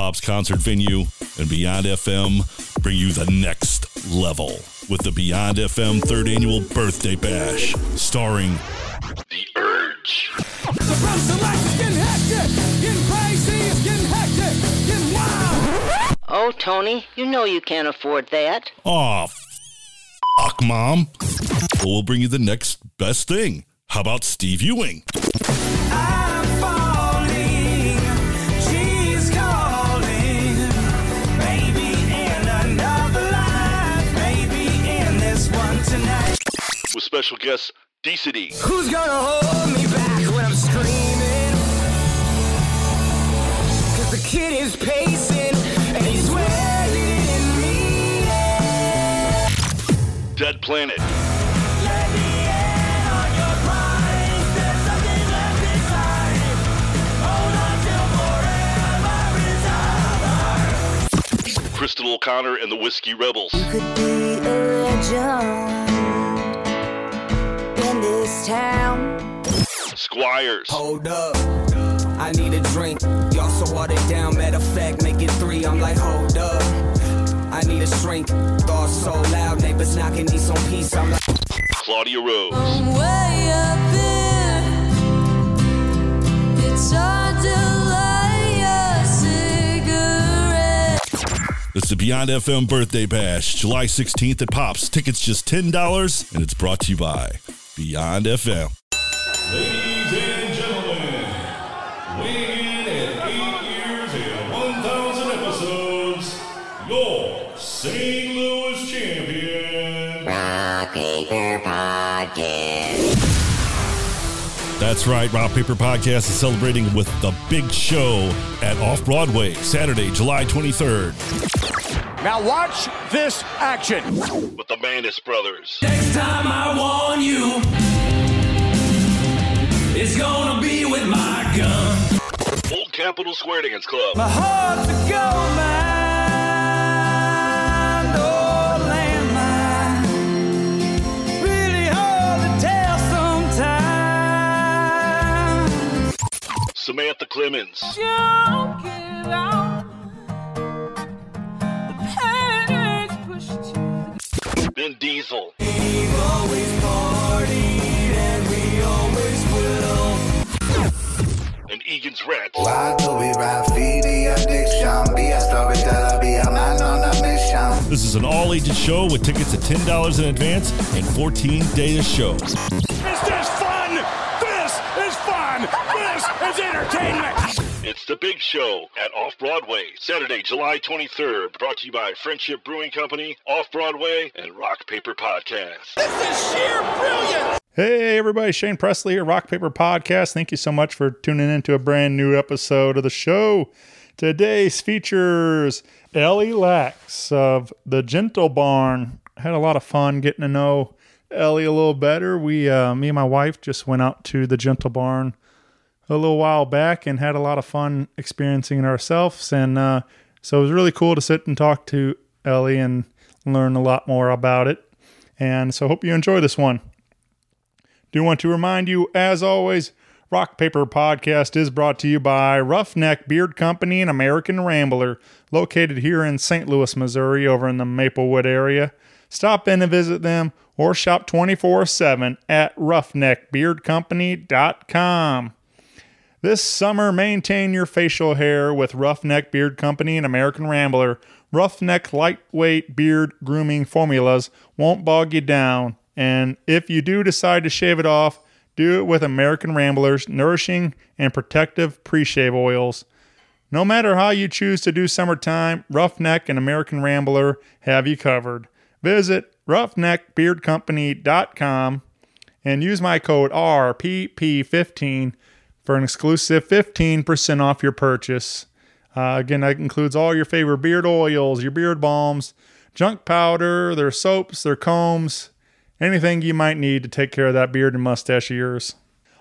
Pops concert venue, and Beyond FM bring you the next level with the Beyond FM third annual birthday bash, starring The Urge. Oh, Tony, you know you can't afford that. Aw, fuck, Mom. We'll bring you the next best thing. How about Steve Ewing? Special guest DCD. Who's gonna hold me back when I'm screaming? Cause the kid is pacing and he's waiting in me. Dead Planet. Let me in on your prize. There's something left inside. Hold on till forever is over. Crystal O'Connor and the Whiskey Rebels. In this town. Squires. Hold up. I need a drink. Y'all so watered down. Matter of fact, make it three. I'm like, hold up. I need a shrink. Thoughts so loud. Neighbors knocking, need some peace. I'm like, Claudia Rose. I'm Way up there, it's hard to light a cigarette. It's the Beyond FM Birthday Bash, July 16th at Pops. Tickets just $10, and it's brought to you by Beyond FM. Ladies and gentlemen, weighing in at eight years and 1,000 episodes, your St. Louis champion. That's right. Rock Paper Podcast is celebrating with the big show at Off Broadway, Saturday, July 23rd. Now watch this action. With the Manis Brothers. next time I warn you, it's gonna be with my gun. Old Capitol Square Dance Club. My heart's a gold mine, storyteller, be a man on a mission. This is an all ages show with tickets at $10 in advance and 14 days show. Is this fun? This is fun. This is entertainment. It's the big show at Off Broadway, Saturday, July 23rd. Brought to you by Friendship Brewing Company, Off Broadway, and Rock Paper Podcast. This is sheer brilliance. Hey, everybody, Shane Presley here, Rock Paper Podcast. Thank you so much for tuning in to a brand new episode of the show. Today's features Ellie Laks of the Gentle Barn. Had a lot of fun getting to know Ellie a little better. We, uh, me and my wife, just went out to the Gentle Barn a little while back and had a lot of fun experiencing it ourselves. And uh, so it was really cool to sit and talk to Ellie and learn a lot more about it. And so hope you enjoy this one. Do want to remind you, as always, Rock Paper Podcast is brought to you by Roughneck Beard Company and American Rambler, located here in St. Louis, Missouri, over in the Maplewood area. Stop in and visit them or shop 24 7 at roughneckbeardcompany.com. This summer, maintain your facial hair with Roughneck Beard Company and American Rambler. Roughneck lightweight beard grooming formulas won't bog you down. And if you do decide to shave it off, do it with American Rambler's nourishing and protective pre shave oils. No matter how you choose to do summertime, Roughneck and American Rambler have you covered. Visit roughneckbeardcompany.com and use my code RPP15 for an exclusive 15% off your purchase. Uh, again, that includes all your favorite beard oils, your beard balms, junk powder, their soaps, their combs, anything you might need to take care of that beard and mustache of yours.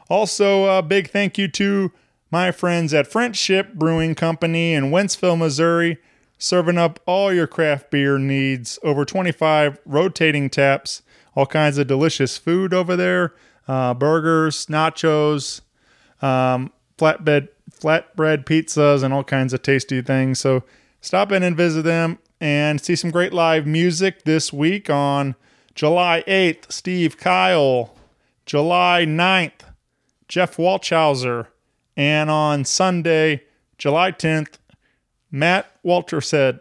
Also, a big thank you to my friends at Friendship Brewing Company in Wentzville, Missouri, serving up all your craft beer needs. Over 25 rotating taps, all kinds of delicious food over there uh, burgers, nachos, um, flatbed flatbread pizzas and all kinds of tasty things. So stop in and visit them and see some great live music this week on July 8th, Steve Kyle, July 9th, Jeff Walchhauser, and on Sunday, July 10th, Matt Walter said.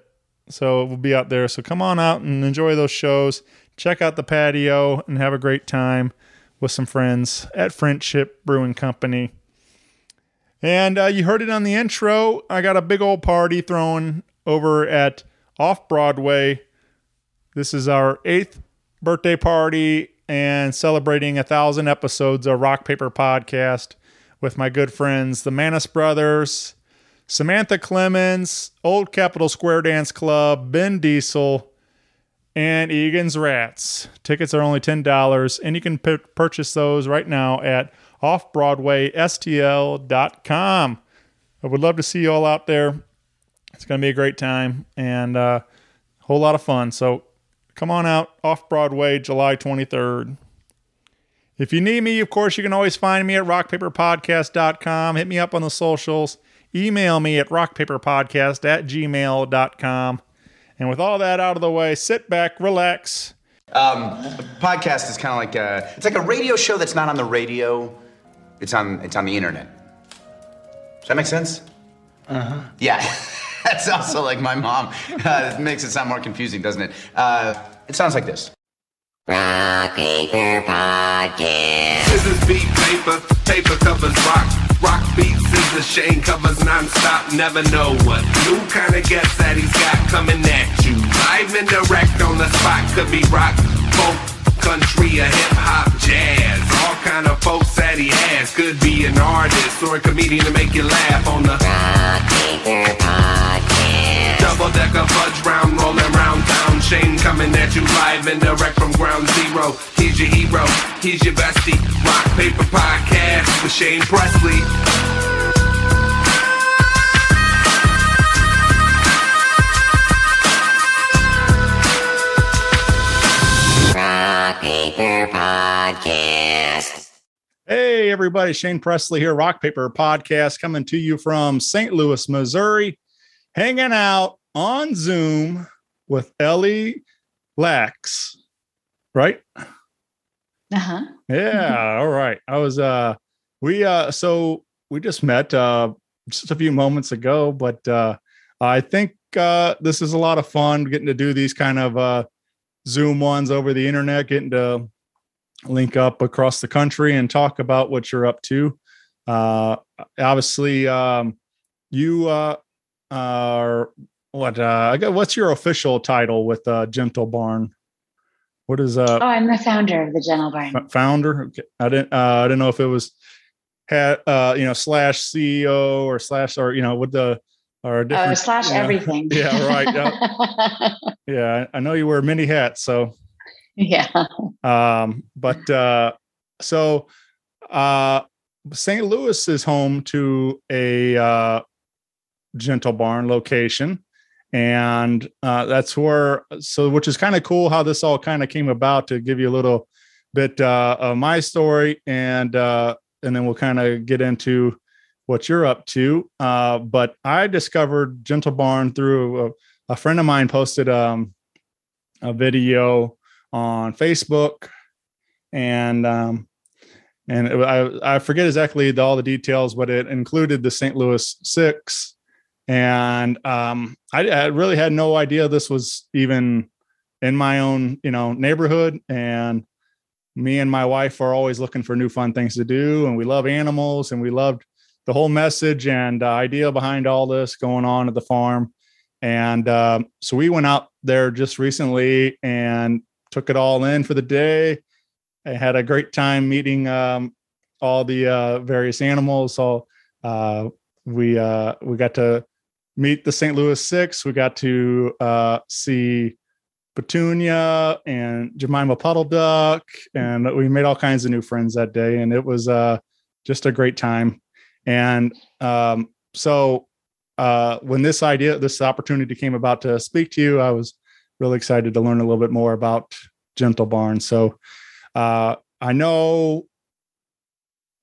So we'll be out there. So come on out and enjoy those shows. Check out the patio and have a great time with some friends at Friendship Brewing Company. And uh, you heard it on the intro. I got a big old party thrown over at Off Broadway. This is our eighth birthday party and celebrating a thousand episodes of Rock Paper Podcast with my good friends, the Manus Brothers, Samantha Clemens, Old Capitol Square Dance Club, Ben Diesel, and Egan's Rats. Tickets are only $10, and you can p- purchase those right now at offbroadwaystl.com. I would love to see you all out there. It's going to be a great time and a uh, whole lot of fun. So come on out off Broadway, July 23rd. If you need me, of course, you can always find me at rockpaperpodcast.com. Hit me up on the socials. Email me at rockpaperpodcast at gmail.com. And with all that out of the way, sit back, relax. Um, podcast is kind of like a, it's like a radio show that's not on the radio. It's on it's on the internet. Does that make sense? Uh huh. Yeah, that's also like my mom. Uh, it makes it sound more confusing, doesn't it? Uh, it sounds like this. Rock Paper Podcast. This is beat paper, paper covers rock. Rock beats is the Shane covers non-stop. Never know what new kind of guests that he's got coming at you. Live and direct on the spot. Could be rock, folk, country, or hip hop, jazz. All kind of folks that he has. Could be an artist or a comedian to make you laugh on the double decker fudge round, rolling round town. Shane coming at you live and direct from ground zero. He's your hero, he's your bestie. Rock Paper Podcast with Shane Presley. Paper Podcast. Hey, everybody. Shane Presley here, Rock Paper Podcast, coming to you from St. Louis, Missouri, hanging out on Zoom with Ellie Laks. Right? Uh-huh. Yeah. all right. I was, uh, we, uh, so we just met, uh, just a few moments ago, but, uh, I think, uh, this is a lot of fun getting to do these kind of, uh, Zoom ones over the internet, getting to link up across the country and talk about what you're up to. Uh, obviously, um, you uh, are what? Uh, I got- what's your official title with uh, Gentle Barn? What is uh, Oh, I'm the founder of the Gentle Barn. founder? Okay. I didn't. Uh, I didn't know if it was had uh, you know slash CEO or slash or you know with the or different Oh, slash you know. everything. Yeah, right. Yeah, yeah. I I know you wear many hats, so yeah. um but uh so uh st louis is home to a uh gentle barn location and uh that's where so which is kind of cool how this all kind of came about to give you a little bit uh of my story and uh and then we'll kind of get into what you're up to. Uh but i discovered gentle barn through a, a friend of mine posted um a video on Facebook, and um, and it, I I forget exactly the, all the details, but it included the St. Louis Six, and um, I, I really had no idea this was even in my own you know neighborhood, and me and my wife are always looking for new fun things to do, and we love animals, and we loved the whole message and uh, idea behind all this going on at the farm. And um, so we went out there just recently and took it all in for the day. I had a great time meeting um, all the uh, various animals. So uh, we uh, we got to meet the St. Louis Six. We got to uh, see Petunia and Jemima Puddle Duck, and we made all kinds of new friends that day. And it was uh, just a great time. And um, so uh, when this idea, this opportunity came about to speak to you, I was really excited to learn a little bit more about Gentle Barn. So uh, I know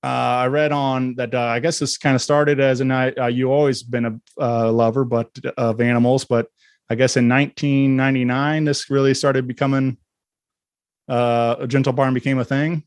uh, I read on that uh, I guess this kind of started as an uh, you always been a uh, lover, but of animals. But I guess in 1999, this really started becoming uh, a gentle barn became a thing.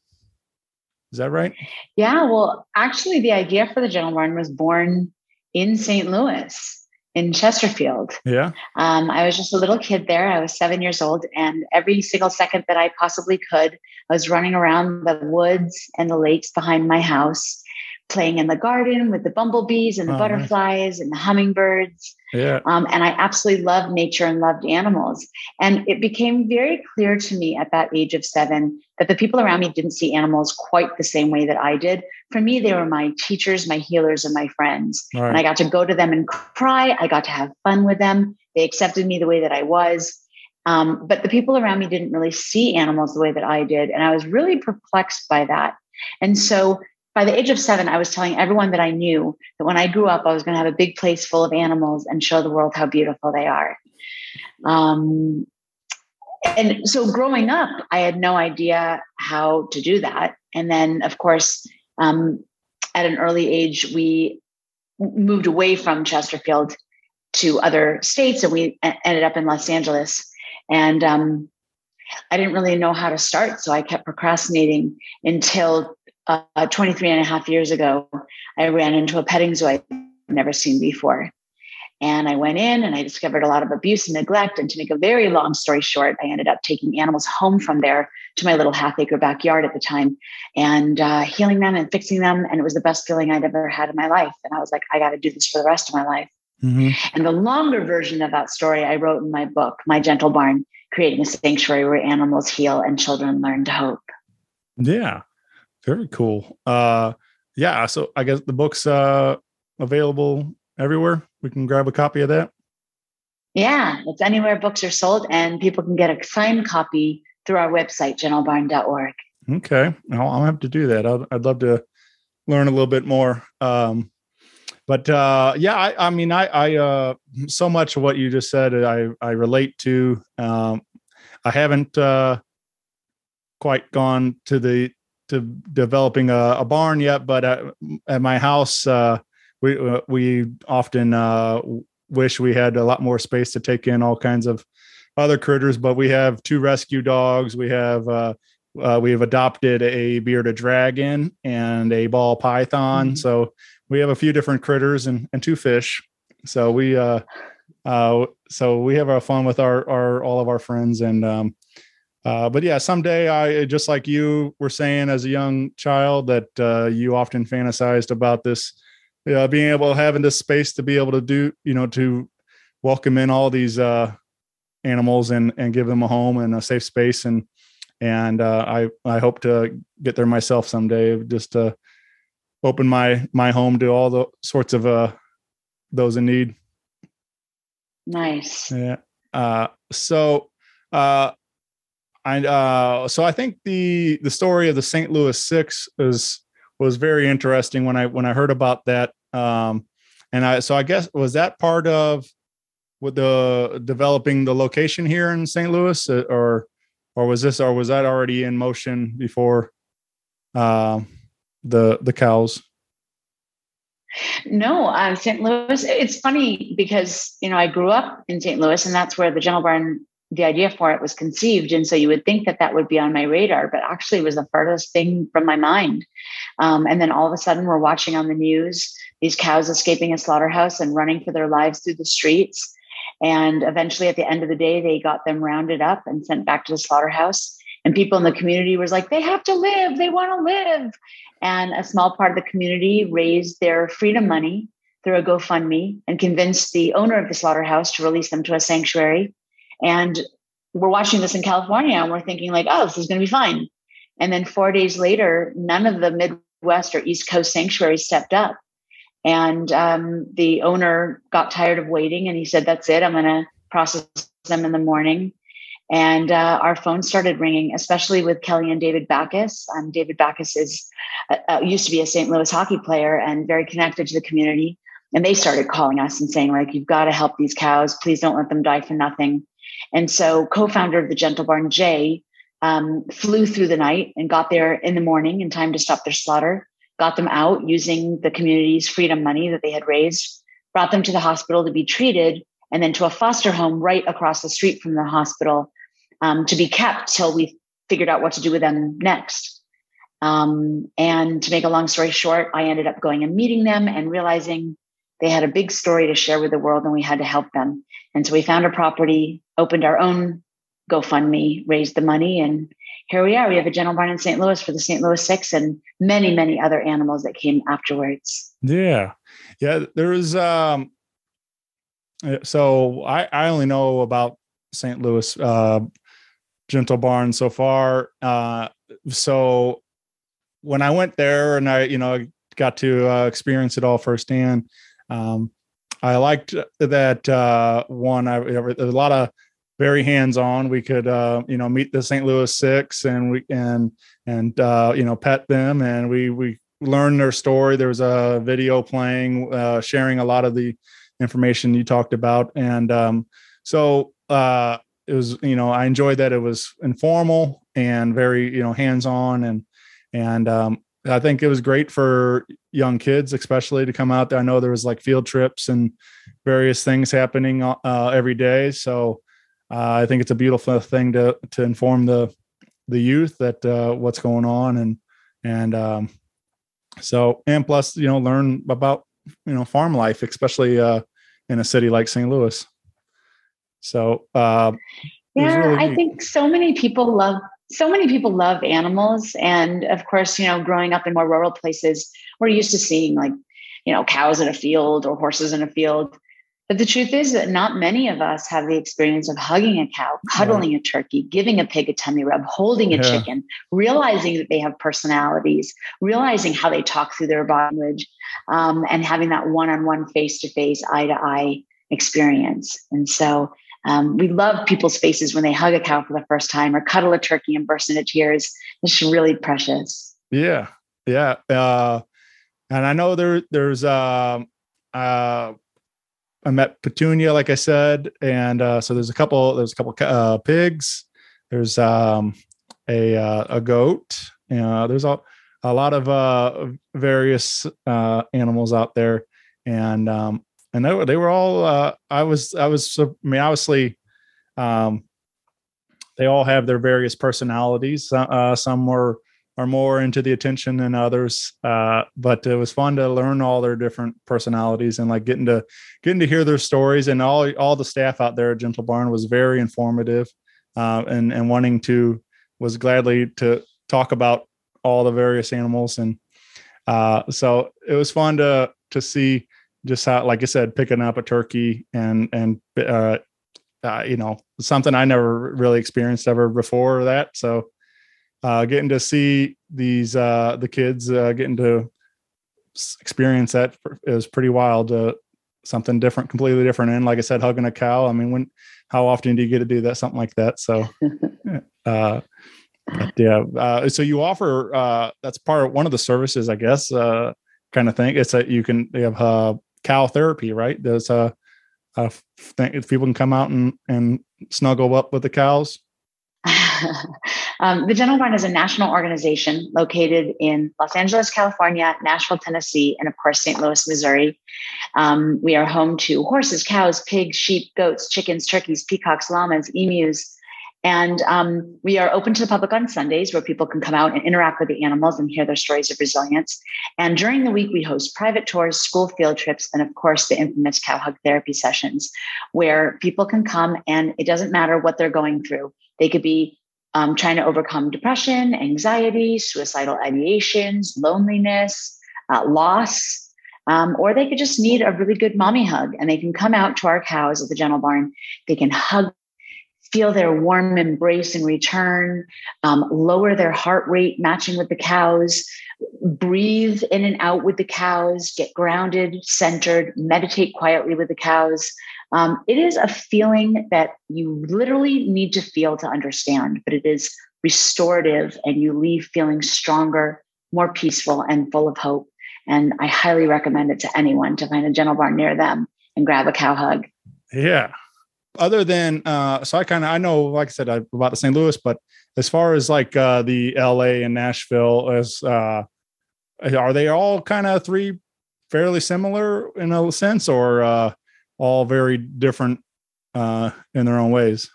Is that right? Yeah, well, actually, the idea for the Gentle Barn was born in St. Louis, in Chesterfield. Yeah. Um, I was just a little kid there. I was seven years old, and every single second that I possibly could, I was running around the woods and the lakes behind my house, playing in the garden with the bumblebees and the Oh, nice. butterflies and the hummingbirds. Yeah. Um, and I absolutely loved nature and loved animals. And it became very clear to me at that age of seven that the people around me didn't see animals quite the same way that I did. For me, they were my teachers, my healers, and my friends. Right. And I got to go to them and cry. I got to have fun with them. They accepted me the way that I was. Um, but the people around me didn't really see animals the way that I did. And I was really perplexed by that. And so by the age of seven, I was telling everyone that I knew that when I grew up, I was going to have a big place full of animals and show the world how beautiful they are. Um, and so growing up, I had no idea how to do that. And then, of course, um, at an early age, we moved away from Chesterfield to other states and we ended up in Los Angeles. And um, I didn't really know how to start. So I kept procrastinating until uh, 23 and a half years ago, I ran into a petting zoo I'd never seen before. And I went in and I discovered a lot of abuse and neglect. And to make a very long story short, I ended up taking animals home from there to my little half acre backyard at the time and uh, healing them and fixing them. And it was the best feeling I'd ever had in my life. And I was like, I got to do this for the rest of my life. Mhm. And the longer version of that story I wrote in my book, My Gentle Barn Creating a Sanctuary Where Animals Heal and Children Learn to Hope. Yeah. Very cool. Uh, yeah. So I guess the book's uh, available everywhere. We can grab a copy of that. Yeah, it's anywhere books are sold, and people can get a signed copy through our website, gentlebarn.org. Okay, I'll, I'll have to do that. I'd, I'd love to learn a little bit more. Um, but uh, yeah, I, I mean, I, I uh, so much of what you just said, I, I relate to. Um, I haven't uh, quite gone to the to developing a, a barn yet, but at, at my house, uh, we uh, we often uh, wish we had a lot more space to take in all kinds of other critters. But we have two rescue dogs. We have uh, uh, we have adopted a bearded dragon and a ball python. So we have a few different critters and, and two fish. So we uh, uh, so we have our fun with our our all of our friends and um, uh, but yeah, someday I just like you were saying as a young child that uh, you often fantasized about this, uh, being able having this space to be able to do, you know, to welcome in all these uh, animals and and give them a home and a safe space and and uh, I I hope to get there myself someday. Just to open my my home to all the sorts of uh those in need. Nice. Yeah. Uh, so, uh, I uh, so I think the the story of the St. Louis Six is was very interesting when I when I heard about that. Um, and I so I guess was that part of with the developing the location here in St. Louis, uh, or or was this or was that already in motion before um, the the cows? No, uh, St. Louis. It's funny because you know I grew up in St. Louis, and that's where the General Barn, the idea for it was conceived. And so you would think that that would be on my radar, but actually, was the furthest thing from my mind. Um, and then all of a sudden, we're watching on the news these cows escaping a slaughterhouse and running for their lives through the streets. And eventually, at the end of the day, they got them rounded up and sent back to the slaughterhouse. And people in the community was like, they have to live, they want to live. And a small part of the community raised their freedom money through a GoFundMe and convinced the owner of the slaughterhouse to release them to a sanctuary. And we're watching this in California and we're thinking, like, oh, this is going to be fine. And then four days later, none of the Midwest or East Coast sanctuaries stepped up. And um, the owner got tired of waiting and he said, That's it. I'm going to process them in the morning. And uh, our phone started ringing, especially with Kelly and David Backes. Um, David Backes is uh, uh, used to be a St. Louis hockey player and very connected to the community. And they started calling us and saying, like, you've got to help these cows. Please don't let them die for nothing. And so, co-founder of the Gentle Barn, Jay, um, flew through the night and got there in the morning in time to stop their slaughter. got them out using the community's freedom money that they had raised, brought them to the hospital to be treated, and then to a foster home right across the street from the hospital um, to be kept till we figured out what to do with them next. Um, and to make a long story short, I ended up going and meeting them and realizing they had a big story to share with the world and we had to help them. And so we found a property, opened our own GoFundMe, raised the money, and here we are. We have a gentle barn in St. Louis for the St. Louis Six and many, many other animals that came afterwards. Yeah. Yeah. There was um so I, I only know about St. Louis uh Gentle Barn so far. Uh so when I went there and I, you know, got to uh, experience it all firsthand, um I liked that uh one I there's a lot of very hands-on. We could uh, you know, meet the St. Louis Six and we and and uh, you know, pet them and we we learned their story. There was a video playing, uh, sharing a lot of the information you talked about. And um, so uh, it was, you know, I enjoyed that it was informal and very, you know, hands-on and and um, I think it was great for young kids, especially to come out there. I know there was like field trips and various things happening uh, every day. So uh, I think it's a beautiful thing to to inform the the youth that uh, what's going on and and um, so and plus you know learn about you know farm life, especially uh, in a city like St. Louis. So uh, Yeah, really I neat. think so many people love so many people love animals, and of course, you know, growing up in more rural places, we're used to seeing like you know cows in a field or horses in a field. But the truth is that not many of us have the experience of hugging a cow, cuddling a turkey, giving a pig a tummy rub, holding a Yeah. chicken, realizing that they have personalities, realizing how they talk through their body language, um, and having that one-on-one, face-to-face, eye-to-eye experience. And so um, we love people's faces when they hug a cow for the first time or cuddle a turkey and burst into tears. It's really precious. Yeah, yeah. Uh, and I know there there's um uh I met Petunia, like I said, and uh, so there's a couple there's a couple uh, pigs. There's um a uh, a goat. Know, there's a a lot of uh various uh animals out there, and um and they were they were all uh I was I was I mean obviously um they all have their various personalities. Uh, some were are more into the attention than others, uh, but it was fun to learn all their different personalities and like getting to getting to hear their stories. And all all the staff out there at Gentle Barn was very informative, uh, and and wanting to was gladly to talk about all the various animals and uh, so it was fun to to see just how, like I said, picking up a turkey and and uh, uh, you know something I never really experienced ever before that. So uh, getting to see these uh, the kids uh, getting to experience that is pretty wild. Uh, something different, completely different. And like I said, hugging a cow. I mean, when how often do you get to do that? Something like that. So. uh but yeah uh so you offer uh that's part of one of the services i guess uh kind of thing it's that you can you have uh cow therapy right there's a, a thing if people can come out and and snuggle up with the cows um, the Gentle Barn is a national organization located in Los Angeles, California, Nashville, Tennessee, and of course, St. Louis, Missouri. Um, we are home to horses, cows, pigs, sheep, goats, chickens, turkeys, peacocks, llamas, emus. And um, we are open to the public on Sundays where people can come out and interact with the animals and hear their stories of resilience. And during the week, we host private tours, school field trips, and of course, the infamous cow hug therapy sessions where people can come and it doesn't matter what they're going through. They could be um, trying to overcome depression, anxiety, suicidal ideations, loneliness, uh, loss, um, or they could just need a really good mommy hug and they can come out to our cows at the Gentle Barn. They can hug, feel their warm embrace in return, um, lower their heart rate, matching with the cows, breathe in and out with the cows, get grounded, centered, meditate quietly with the cows. Um, it is a feeling that you literally need to feel to understand, but it is restorative and you leave feeling stronger, more peaceful, and full of hope. And I highly recommend it to anyone to find a gentle barn near them and grab a cow hug. yeah other than uh so i kind of i know like i said I, about the st louis but as far as like uh the la and nashville as uh are they all kind of three fairly similar in a sense, or uh, all very different uh, in their own ways?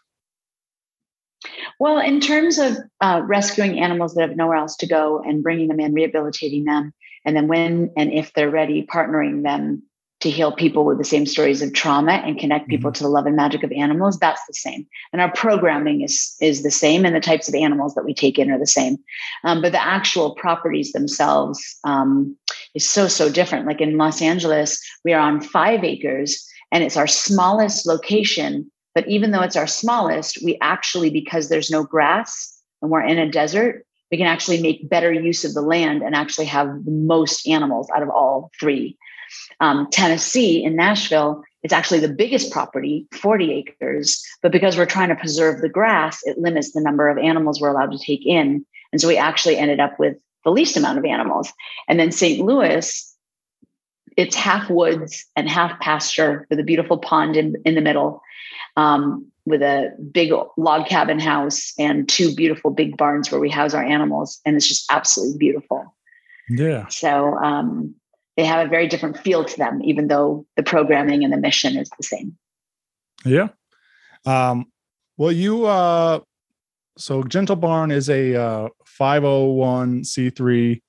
Well, in terms of uh, rescuing animals that have nowhere else to go and bringing them in, rehabilitating them, and then when and if they're ready, partnering them to heal people with the same stories of trauma and connect people Mm-hmm. to the love and magic of animals, that's the same. And our programming is is the same, and the types of animals that we take in are the same. Um, but the actual properties themselves um, is so so different. Like in Los Angeles, we are on five acres, and it's our smallest location. But even though it's our smallest, we actually, because there's no grass and we're in a desert, we can actually make better use of the land and actually have the most animals out of all three. Um, Tennessee in Nashville, it's actually the biggest property, 40 acres. But because we're trying to preserve the grass, it limits the number of animals we're allowed to take in. And so we actually ended up with the least amount of animals. And then St. Louis, it's half woods and half pasture with a beautiful pond in, in the middle um, with a big log cabin house and two beautiful big barns where we house our animals. And it's just absolutely beautiful. Yeah. So um, they have a very different feel to them, even though the programming and the mission is the same. Yeah. Um, well, you, uh, so Gentle Barn is a uh, 501c3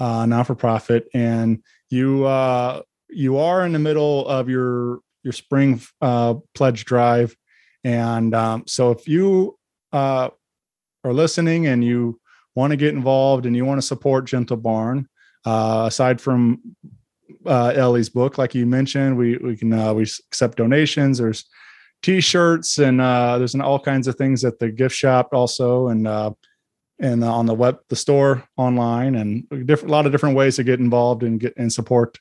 uh, non for profit, and you uh, you are in the middle of your your spring uh, pledge drive, and um, so if you uh, are listening and you want to get involved and you want to support Gentle Barn, uh, aside from uh, Ellie's book, like you mentioned, we we can uh, we accept donations. There's t-shirts and uh, there's an, all kinds of things at the gift shop also, and uh, and on the web the store online and different a lot of different ways to get involved and get and support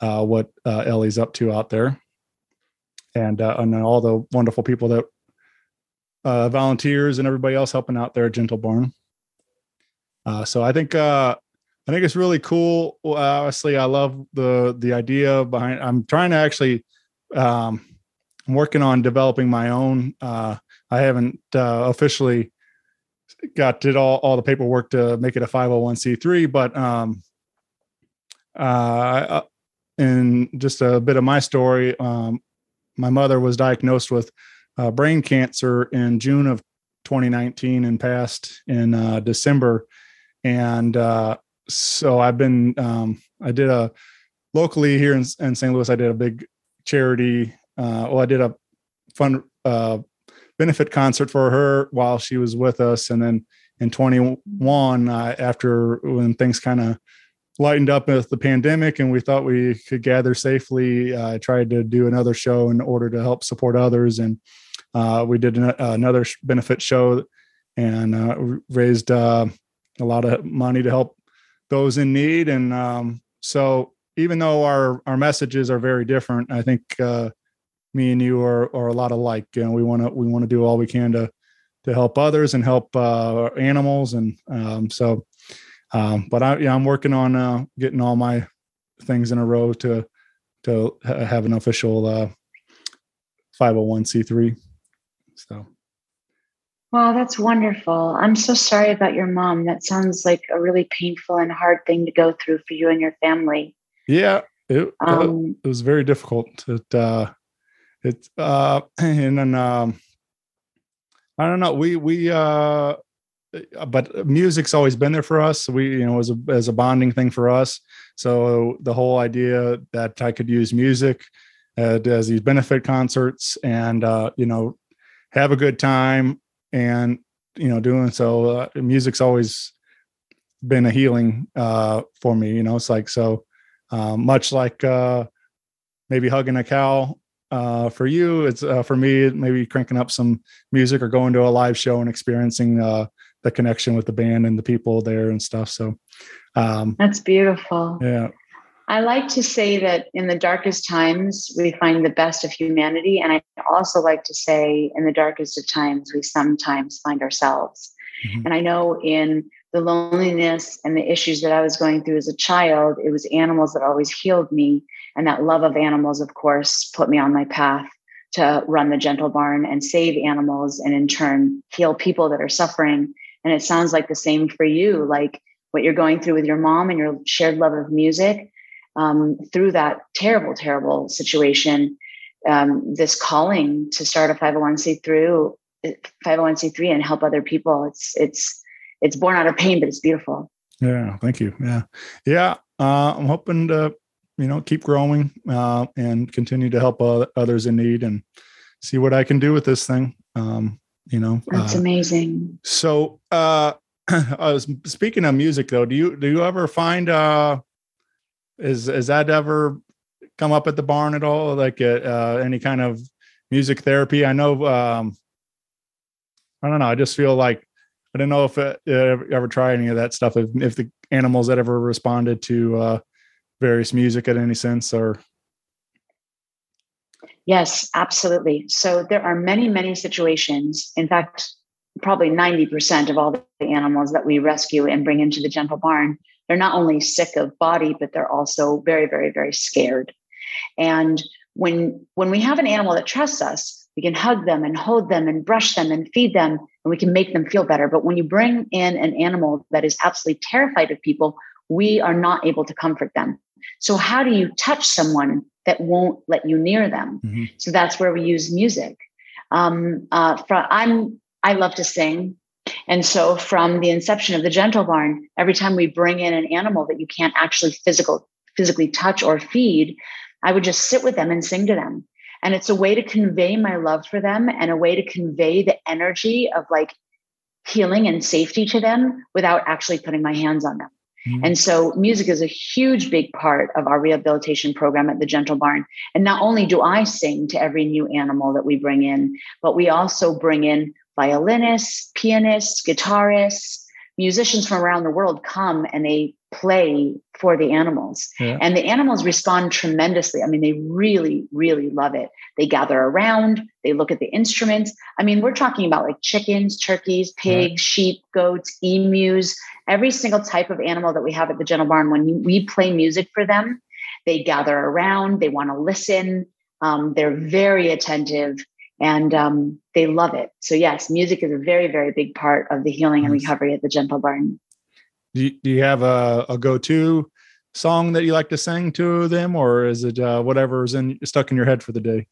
uh, what uh, Ellie's up to out there, and uh, and all the wonderful people that uh, volunteers and everybody else helping out there at Gentle Barn. Uh, so I think uh, I think it's really cool. Honestly, I love the the idea behind. I'm trying to actually. Um, I'm working on developing my own. Uh, I haven't uh, officially got did all all the paperwork to make it a 501c3, but um, uh, and just a bit of my story. Um, my mother was diagnosed with uh, brain cancer in June of 2019 and passed in uh, December. And uh, so I've been, um, I did a locally here in, in St. Louis, I did a big charity. Uh, well, I did a fun uh, benefit concert for her while she was with us. And then in 21, uh, after when things kind of lightened up with the pandemic and we thought we could gather safely, I tried to do another show in order to help support others. And uh, we did an, another benefit show and uh, raised uh, a lot of money to help those in need. And um, so, even though our our messages are very different, I think uh, me and you are are a lot alike. You know, we want to we want to do all we can to to help others and help uh, animals. And um, so, um, but I yeah, I'm working on uh, getting all my things in a row to to ha- have an official uh, 501c3. Wow, that's wonderful. I'm so sorry about your mom. That sounds like a really painful and hard thing to go through for you and your family. Yeah, it, Um, it was very difficult. It uh, it uh, and then um, I don't know. We we uh, but music's always been there for us. We you know as a as a bonding thing for us. So the whole idea that I could use music uh, as these benefit concerts and uh, you know have a good time and you know doing so. Uh, music's always been a healing uh, for me. You know, it's like so um, much like uh, maybe hugging a cow uh, for you. It's uh, for me maybe cranking up some music or going to a live show and experiencing uh, the connection with the band and the people there and stuff. So um, That's beautiful. yeah, I like to say that in the darkest times, we find the best of humanity. And I also like to say, in the darkest of times, we sometimes find ourselves. Mhm. And I know in the loneliness and the issues that I was going through as a child, it was animals that always healed me. And that love of animals, of course, put me on my path to run the gentle barn and save animals and in turn heal people that are suffering. And it sounds like the same for you. Like what you're going through with your mom and your shared love of music um, through that terrible, terrible situation. Um, this calling to start a 501c3 501c3 and help other people. It's it's it's born out of pain, but it's beautiful. Yeah, thank you. Yeah, yeah. Uh, I'm hoping to, you know, keep growing uh, and continue to help uh, others in need and see what I can do with this thing. Um, you know, That's uh, amazing. So, uh, I was speaking of music though. Do you do you ever find uh, is is that ever come up at the barn at all? Like uh, uh, any kind of music therapy? I know. Um, I don't know. I just feel like I don't know if it, uh, ever try any of that stuff. If, if the animals that ever responded to uh, various music at any sense, or Yes, absolutely. So there are many, many situations. In fact, probably 90% of all the animals that we rescue and bring into the gentle barn, they're not only sick of body, but they're also very, very, very scared. And when when we have an animal that trusts us, we can hug them and hold them and brush them and feed them, and we can make them feel better. But when you bring in an animal that is absolutely terrified of people, we are not able to comfort them. So how do you touch someone that won't let you near them? So that's where we use music. Um, uh, from, I'm I love to sing, and so from the inception of the Gentle Barn, every time we bring in an animal that you can't actually physical physically touch or feed, I would just sit with them and sing to them. And it's a way to convey my love for them and a way to convey the energy of like healing and safety to them without actually putting my hands on them. Mm-hmm. And so music is a huge big part of our rehabilitation program at the Gentle Barn. And not only do I sing to every new animal that we bring in, but we also bring in violinists, pianists, guitarists, musicians from around the world come and they play for the animals. Yeah. And the animals respond tremendously. I mean, they really, really love it. They gather around, they look at the instruments. I mean, we're talking about like chickens, turkeys, pigs, sheep, goats, emus, every single type of animal that we have at the Gentle Barn. When we play music for them, they gather around, they want to listen, um, they're very attentive. And um, they love it. So, yes, music is a very, very big part of the healing and recovery at the Gentle Barn. do you, do you have a, a go-to song that you like to sing to them, or is it uh, whatever's in stuck in your head for the day?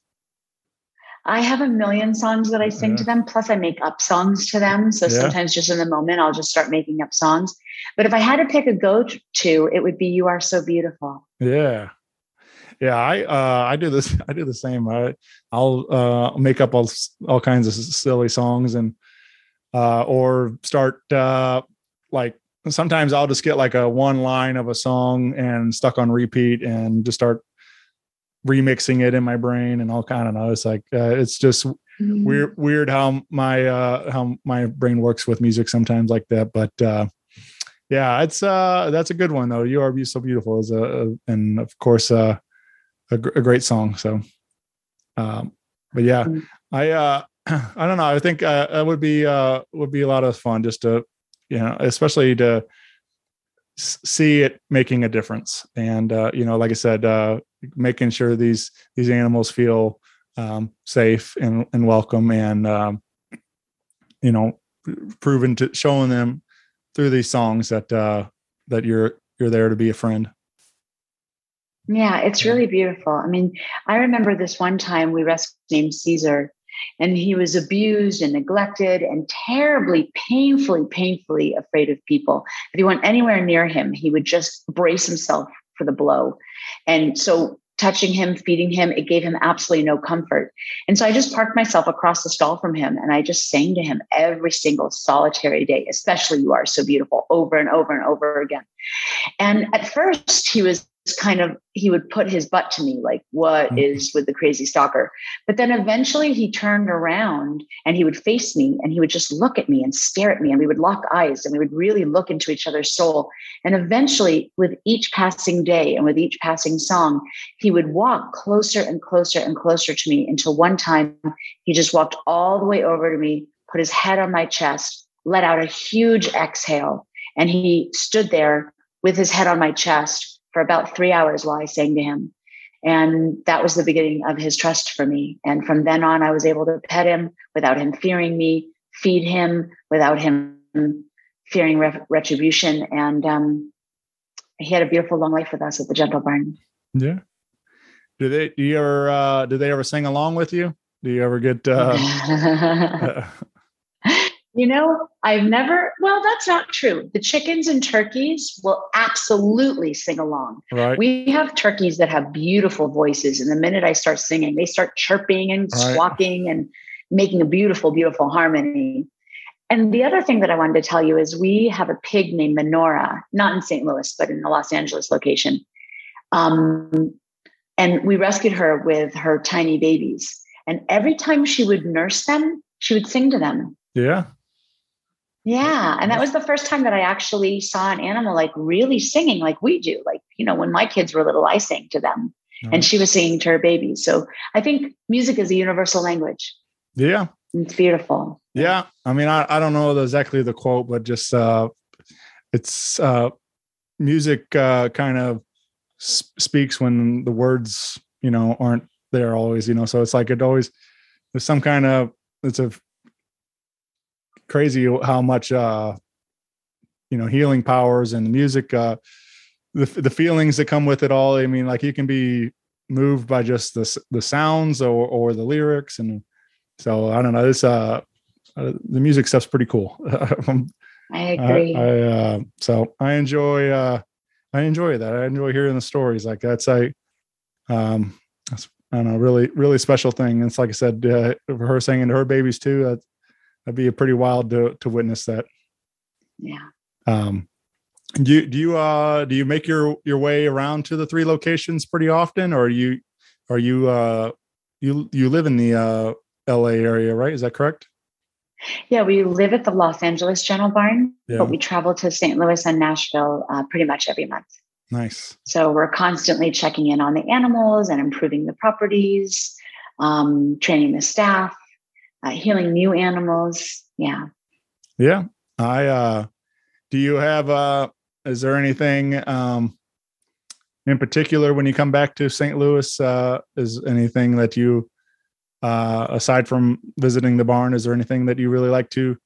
I have a million songs that I sing to them, plus I make up songs to them. So Yeah. sometimes just in the moment, I'll just start making up songs. But if I had to pick a go to, it would be You Are So Beautiful. Yeah. Yeah, I uh I do this I do the same. I I'll uh make up all all kinds of silly songs and uh or start uh like sometimes I'll just get like a one line of a song and stuck on repeat and just start remixing it in my brain and all kind of know it's like uh, it's just weird weird how my uh how my brain works with music sometimes like that but uh yeah it's uh that's a good one though you are so beautiful is a and of course uh a, gr- a great song so um but yeah i uh i don't know i think uh that would be uh would be a lot of fun just to you know especially to s- see it making a difference and uh you know like i said uh making sure these these animals feel um safe and and welcome and um you know proven to showing them through these songs that uh that you're you're there to be a friend Yeah, it's really beautiful. I mean, I remember this one time we rescued named Caesar, and he was abused and neglected and terribly, painfully, painfully afraid of people. If you went anywhere near him, he would just brace himself for the blow. And so touching him, feeding him, it gave him absolutely no comfort. And so I just parked myself across the stall from him and I just sang to him every single solitary day, especially You Are So Beautiful, over and over and over again. And at first, he was kind of, he would put his butt to me, like, "What mm-hmm. is with the crazy stalker? But then eventually he turned around and he would face me and he would just look at me and stare at me. And we would lock eyes and we would really look into each other's soul. And eventually, with each passing day and with each passing song, he would walk closer and closer and closer to me until one time he just walked all the way over to me, put his head on my chest, let out a huge exhale, and he stood there with his head on my chest for about three hours while I sang to him. And that was the beginning of his trust for me. And from then on, I was able to pet him without him fearing me, feed him without him fearing re- retribution. And um, he had a beautiful long life with us at the Gentle Barn. Yeah. Do they? Do you ever? Uh, do they ever sing along with you? Do you ever get? Uh, uh, You know, I've never, well, that's not true. The chickens and turkeys will absolutely sing along. right. We have turkeys that have beautiful voices. And the minute I start singing, they start chirping and Right. squawking and making a beautiful, beautiful harmony. And the other thing that I wanted to tell you is we have a pig named Menora, not in St. Louis, but in the Los Angeles location. Um, and we rescued her with her tiny babies. And every time she would nurse them, she would sing to them. yeah. Yeah. And that was the first time that I actually saw an animal like really singing like we do. Like, you know, when my kids were little, I sang to them and she was singing to her babies. So I think music is a universal language. Yeah. It's beautiful. Yeah. I mean, I, I don't know exactly the quote, but just uh it's uh music uh kind of s- speaks when the words, you know, aren't there always, you know. So it's like it always there's some kind of it's a crazy how much uh you know healing powers and the music uh the the feelings that come with it all. I mean, like you can be moved by just the the sounds or or the lyrics and so I don't know. This uh, uh the music stuff's pretty cool. I agree. I, I uh, so I enjoy uh I enjoy that. I enjoy hearing the stories like that's I um that's I don't know really really special thing. It's like I said, uh, her singing to her babies too. That, that'd be a pretty wild to to witness that. yeah. Um, do you do you uh do you make your your way around to the three locations pretty often, or are you are you uh you you live in the uh L.A. area, right? Is that correct? Yeah. We live at the Los Angeles Gentle Barn, Yeah. but we travel to St. Louis and Nashville uh, pretty much every month. Nice. So we're constantly checking in on the animals and improving the properties, um, training the staff, uh, healing new animals. Yeah. Yeah. I uh do you have uh is there anything um in particular when you come back to St. Louis uh is anything that you uh aside from visiting the barn is there anything that you really like to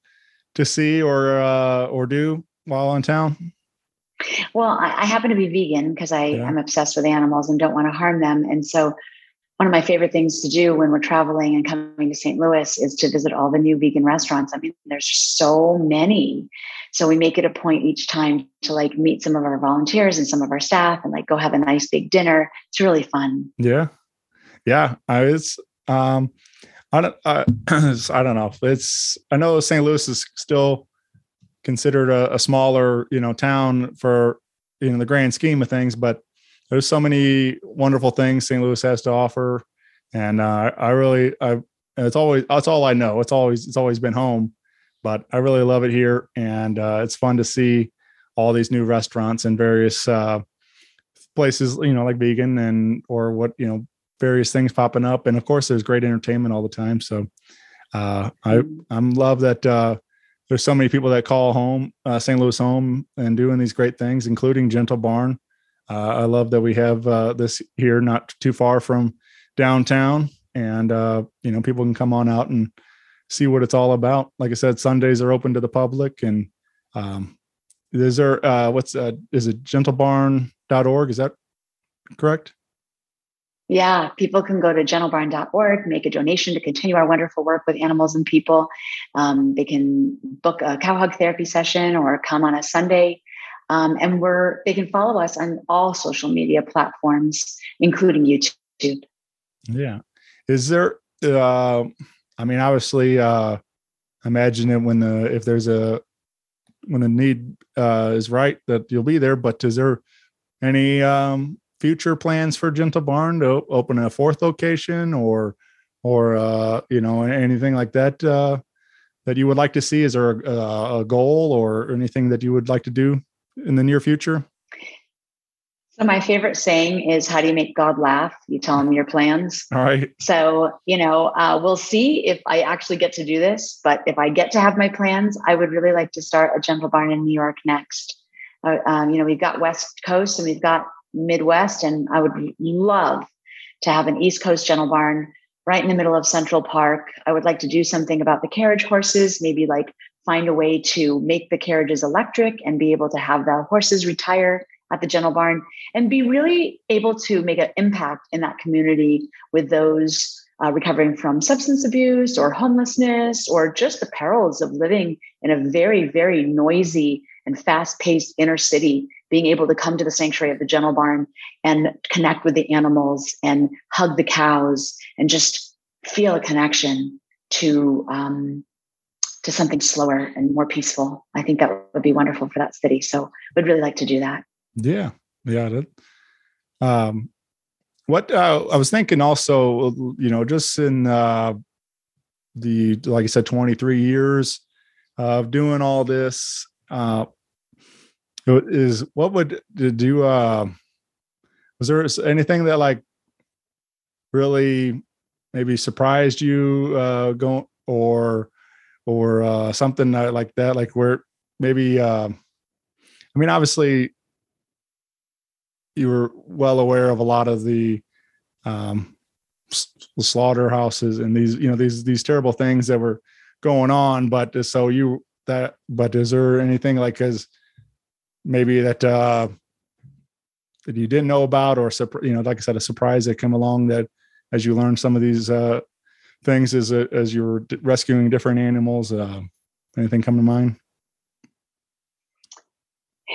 to see or uh or do while in town? Well, I, I happen to be vegan because I Yeah. am obsessed with animals and don't want to harm them. And so, one of my favorite things to do when we're traveling and coming to St. Louis is to visit all the new vegan restaurants. I mean, there's so many. So we make it a point each time to like meet some of our volunteers and some of our staff and like go have a nice big dinner. It's really fun. Yeah. Yeah. I it's um I don't I, I don't know. It's I know St. Louis is still considered a, a smaller, you know, town for you know the grand scheme of things, but there's so many wonderful things St. Louis has to offer. And uh, I really I it's always that's all I know. It's always it's always been home, but I really love it here. And uh, it's fun to see all these new restaurants and various uh places, you know, like vegan and or what, you know, various things popping up. And of course there's great entertainment all the time. So uh I I'm love that uh there's so many people that call home uh, St. Louis home and doing these great things, including Gentle Barn. Uh, I love that we have uh, this here, not too far from downtown, and uh, you know people can come on out and see what it's all about. Like I said, Sundays are open to the public, and um, is there uh, what's uh, is it gentlebarn.org? Is that correct? Yeah, people can go to gentlebarn.org, make a donation to continue our wonderful work with animals and people. Um, they can book a cow hug therapy session or come on a Sunday. Um, and we're they can follow us on all social media platforms, including YouTube. Yeah. Is there uh I mean obviously uh imagine it when the if there's a when the need uh is right that you'll be there, but is there any um future plans for Gentle Barn to open a fourth location or or uh you know anything like that uh that you would like to see is there a, a goal or anything that you would like to do in the near future? So my favorite saying is, "How do you make God laugh? You tell him your plans." All right. So, you know, uh, we'll see if I actually get to do this. But if I get to have my plans, I would really like to start a gentle barn in New York next. Uh, um, you know, we've got West Coast and we've got Midwest, and I would love to have an East Coast gentle barn right in the middle of Central Park. I would like to do something about the carriage horses, maybe like find a way to make the carriages electric and be able to have the horses retire at the Gentle Barn and be really able to make an impact in that community with those uh, recovering from substance abuse or homelessness or just the perils of living in a very, very noisy and fast paced inner city, being able to come to the sanctuary of the Gentle Barn and connect with the animals and hug the cows and just feel a connection to um, to something slower and more peaceful. I think that would be wonderful for that city. So would really like to do that. Yeah, yeah. That, um, what uh, I was thinking also, you know, just in uh, the like I said, twenty three years of doing all this, uh, is what would did you? Uh, was there anything that like really maybe surprised you uh, going or or uh, something like that, like where maybe? Uh, I mean, obviously you were well aware of a lot of the um, slaughterhouses and these you know these these terrible things that were going on but so you that but is there anything like as maybe that uh that you didn't know about or you know like i said a surprise that came along that as you learn some of these uh things as uh, as you're rescuing different animals uh anything come to mind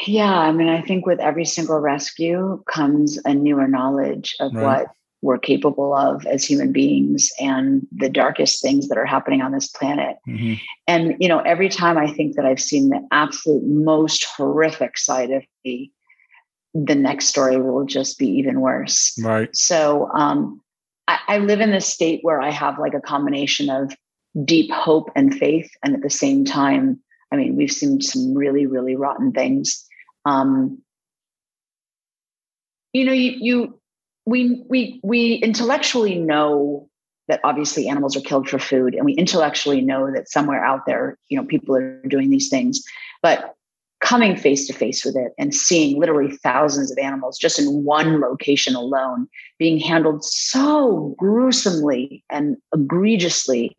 Yeah, I mean, I think with every single rescue comes a newer knowledge of Right. what we're capable of as human beings and the darkest things that are happening on this planet. Mhm. And, you know, every time I think that I've seen the absolute most horrific side of me, the next story will just be even worse. right So um, I, live in this state where I have like a combination of deep hope and faith, and at the same time, I mean, we've seen some really, really rotten things. Um, you know, you, you we we we intellectually know that obviously animals are killed for food, and we intellectually know that somewhere out there, you know, people are doing these things, but coming face to face with it and seeing literally thousands of animals just in one location alone being handled so gruesomely and egregiously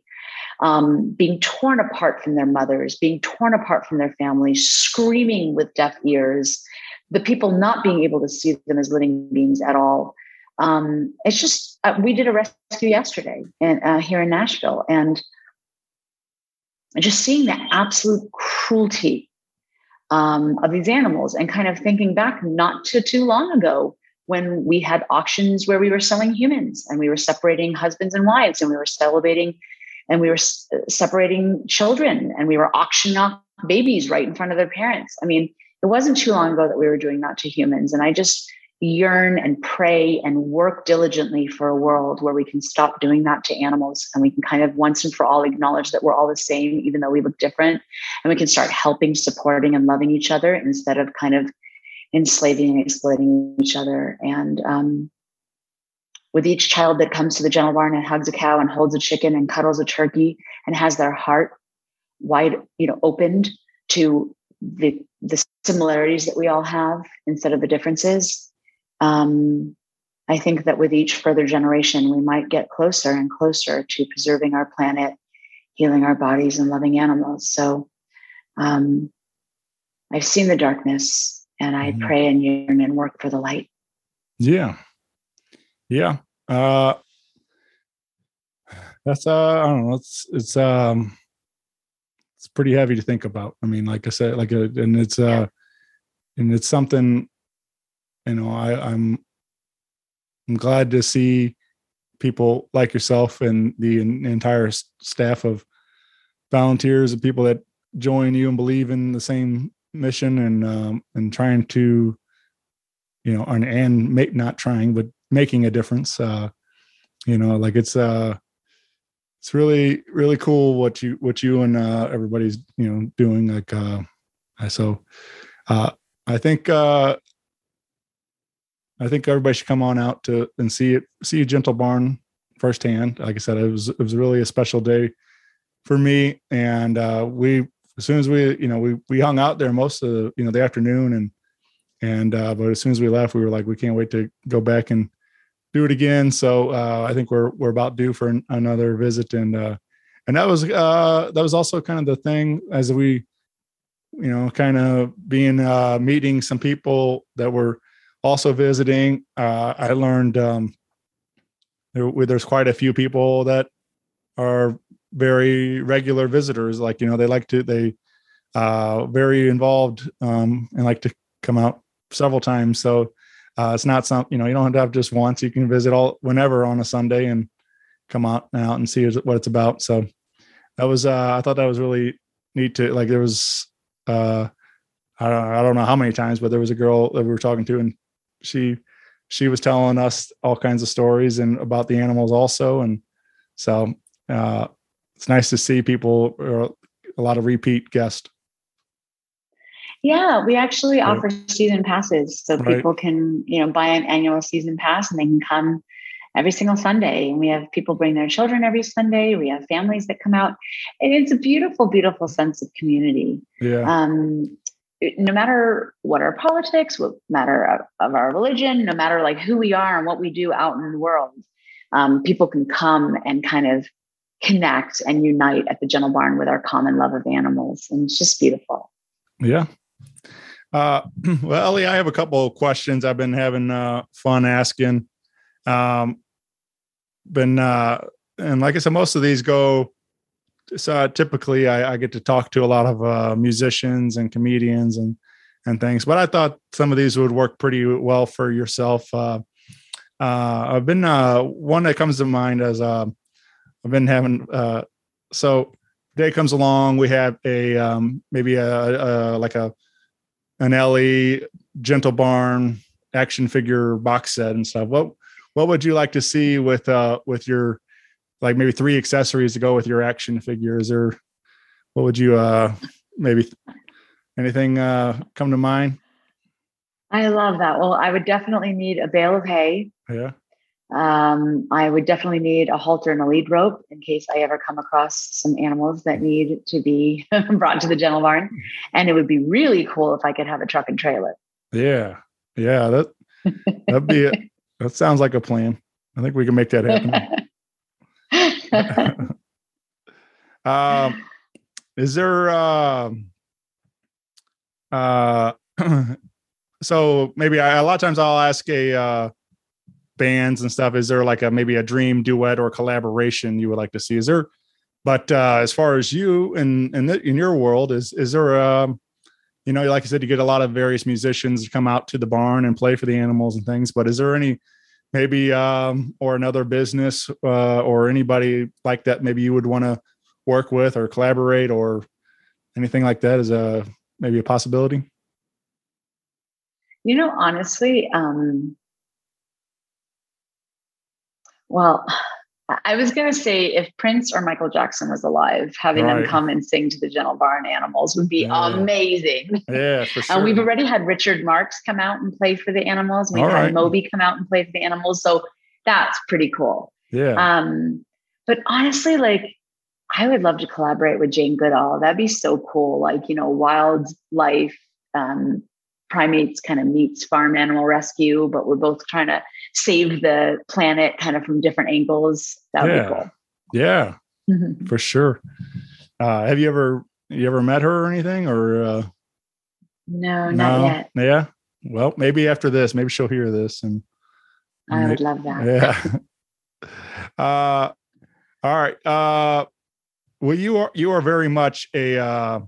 um, being torn apart from their mothers being torn apart from their families screaming with deaf ears the people not being able to see them as living beings at all. Um, it's just uh, we did a rescue yesterday in, uh, here in nashville and just seeing the absolute cruelty um, of these animals and kind of thinking back not to too long ago when we had auctions where we were selling humans and we were separating husbands and wives and we were celebrating and we were s- separating children and we were auctioning off babies right in front of their parents. I mean, it wasn't too long ago that we were doing that to humans. And I just yearn and pray and work diligently for a world where we can stop doing that to animals and we can kind of once and for all acknowledge that we're all the same, even though we look different. And we can start helping, supporting, and loving each other instead of kind of enslaving and exploiting each other. And um, with each child that comes to the gentle barn and hugs a cow and holds a chicken and cuddles a turkey and has their heart wide, you know, opened to the the similarities that we all have instead of the differences. Um, I think that with each further generation, we might get closer and closer to preserving our planet, healing our bodies, and loving animals. So um, I've seen the darkness, and I Mhm. pray and yearn and work for the light. Yeah. Yeah. Uh that's uh I don't know, it's it's um it's pretty heavy to think about. I mean, like I said, like a, and it's uh and it's something you know, I, I'm I'm glad to see people like yourself and the en- entire staff of volunteers and people that join you and believe in the same mission and um and trying to you know and and make not trying but making a difference uh you know like it's uh it's really really cool what you what you and uh everybody's you know doing like uh so uh i think uh i think everybody should come on out to and see it see a gentle barn firsthand. Like i said it was it was really a special day for me. And uh we as soon as we you know we we hung out there most of the you know the afternoon and and uh but as soon as we left we were like we can't wait to go back and do it again. So uh i think we're we're about due for an, another visit. And uh and that was uh that was also kind of the thing as we you know kind of being uh meeting some people that were also visiting uh i learned um there, there's quite a few people that are very regular visitors like you know they like to they uh very involved um and like to come out several times. So uh it's not some you know you don't have to have just once. You can visit all whenever on a sunday and come out and out and see what it's about. So that was uh i thought that was really neat to like there was uh I don't, I don't know how many times but there was a girl that we were talking to and she she was telling us all kinds of stories and about the animals also and so uh it's nice to see people or a lot of repeat guests Yeah, we actually Right. offer season passes so Right. people can, you know, buy an annual season pass and they can come every single Sunday. And we have people bring their children every Sunday. We have families that come out. And it's a beautiful, beautiful sense of community. yeah Um, no matter what our politics, what matter of, of our religion, no matter like who we are and what we do out in the world, um, people can come and kind of connect and unite at the Gentle Barn with our common love of animals. And it's just beautiful. Yeah. Uh, well, Ellie, I have a couple of questions I've been having uh, fun asking. Um, been uh, and like I said, most of these go. So typically, I, I get to talk to a lot of uh, musicians and comedians and and things. But I thought some of these would work pretty well for yourself. Uh, uh, I've been uh, one that comes to mind as uh, I've been having. Uh, so day comes along, we have a um, maybe a, a like a an Ellie Gentle Barn action figure box set and stuff. What what would you like to see with uh with your like maybe three accessories to go with your action figures or what would you uh maybe anything uh come to mind? I love that. Well, I would definitely need a bale of hay. Yeah. Um, I would definitely need a halter and a lead rope in case I ever come across some animals that need to be brought to the gentle barn. And it would be really cool if I could have a truck and trailer. Yeah. Yeah, that that'd be it. That sounds like a plan. I think we can make that happen. um, is there um uh so maybe I, a lot of times I'll ask a uh bands and stuff is there like a maybe a dream duet or collaboration you would like to see? Is there but uh as far as you and in, in, in your world is is there um you know like i said you get a lot of various musicians to come out to the barn and play for the animals and things but is there any maybe um or another business uh or anybody like that maybe you would want to work with or collaborate or anything like that is a maybe a possibility? You know, honestly, um, well, I was going to say if Prince or Michael Jackson was alive, having Right. them come and sing to the Gentle Barn Animals would be Yeah. amazing. yeah for sure And we've already had Richard Marx come out and play for the animals. We've All had right. Moby come out and play for the animals. So that's pretty cool. yeah Um, but honestly, like I would love to collaborate with Jane Goodall. That'd be so cool. Like, you know, wildlife, um, primates kind of meets farm animal rescue, but we're both trying to save the planet kind of from different angles. That would Yeah. be cool. yeah Mhm. for sure uh have you ever you ever met her or anything or uh No, not yet. yeah well maybe after this maybe she'll hear this and I would love that. yeah uh all right uh well you are you are very much a uh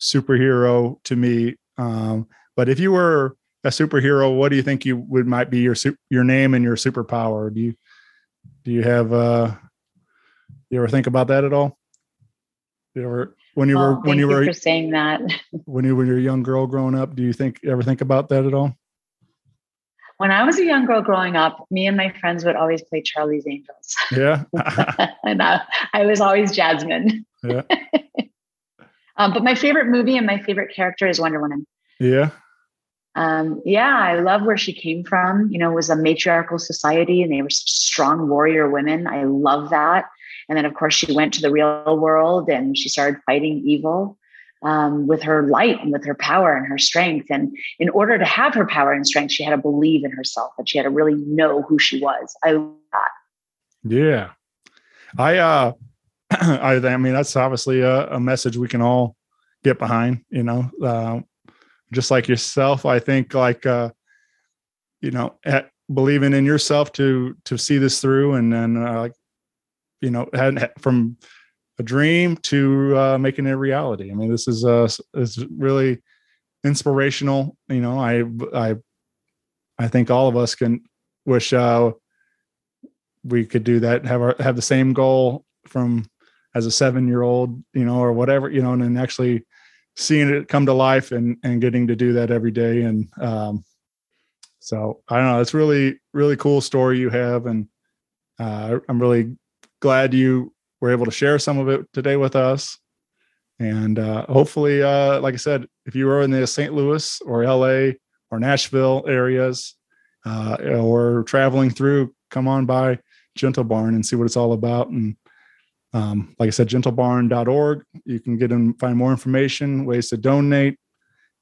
superhero to me um but if you were a superhero what do you think you would might be your your name and your superpower do you do you have uh you ever think about that at all you ever when you were when thank you were for saying that. when you were a young girl growing up do you think ever think about that at all When I was a young girl growing up, me and my friends would always play Charlie's Angels. yeah and I, I was always Jasmine. yeah Um, but my favorite movie and my favorite character is Wonder Woman. yeah Um, yeah, I love where she came from. You know, it was a matriarchal society and they were strong warrior women. I love that. And then, of course, she went to the real world and she started fighting evil um, with her light and with her power and her strength. And in order to have her power and strength, she had to believe in herself and she had to really know who she was. I love that. Yeah. I uh I, I mean, that's obviously a, a message we can all get behind, you know, uh, just like yourself. I think like, uh, you know, at, believing in yourself to, to see this through and then, uh, like, you know, had, from a dream to, uh, making it a reality. I mean, this is, uh, is really inspirational. You know, I, I, I think all of us can wish, uh, we could do that, have our, have the same goal from as a seven year old, you know, or whatever, you know, and then actually seeing it come to life and, and getting to do that every day. And, um, so I don't know, it's really, really cool story you have. And, uh, I'm really glad you were able to share some of it today with us. And, uh, hopefully, uh, like I said, if you are in the St. Louis or LA or Nashville areas, uh, or traveling through, come on by Gentle Barn and see what it's all about. And um, like I said, gentlebarn.org. You can get and find more information, ways to donate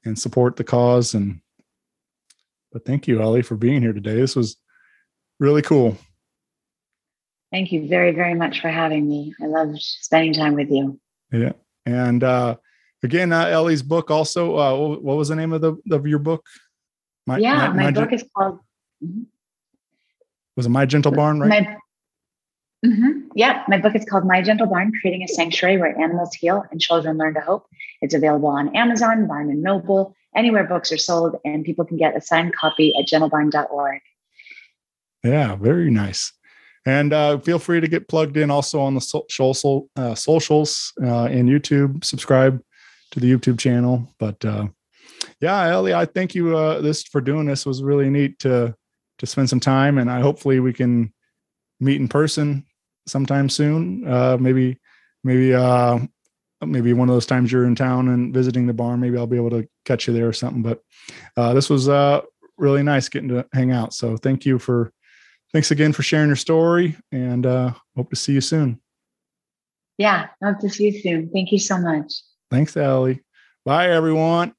and support the cause. And but thank you, Ellie, for being here today. This was really cool. Thank you very, very much for having me. I loved spending time with you. Yeah. And uh again, uh, Ellie's book also, uh what was the name of the of your book? My, yeah, my, my, my book gen- is called Was it My Gentle Barn, right? My, Mm-hmm. Yeah, my book is called My Gentle Barn Creating a Sanctuary Where Animals Heal and Children Learn to Hope. It's available on Amazon, Barnes and Noble, anywhere books are sold, and people can get a signed copy at gentlebarn.org. Yeah, very nice. And uh, feel free to get plugged in also on the uh, socials uh, and YouTube. Subscribe to the YouTube channel. But uh, yeah, Ellie, I thank you uh, this for doing this. It was really neat to to spend some time, and I hopefully we can meet in person sometime soon. Uh, maybe, maybe, uh, maybe one of those times you're in town and visiting the barn. Maybe I'll be able to catch you there or something. But uh, this was uh, really nice getting to hang out. So thank you for, thanks again for sharing your story, and uh, hope to see you soon. Yeah, hope to see you soon. Thank you so much. Thanks, Ellie. Bye, everyone.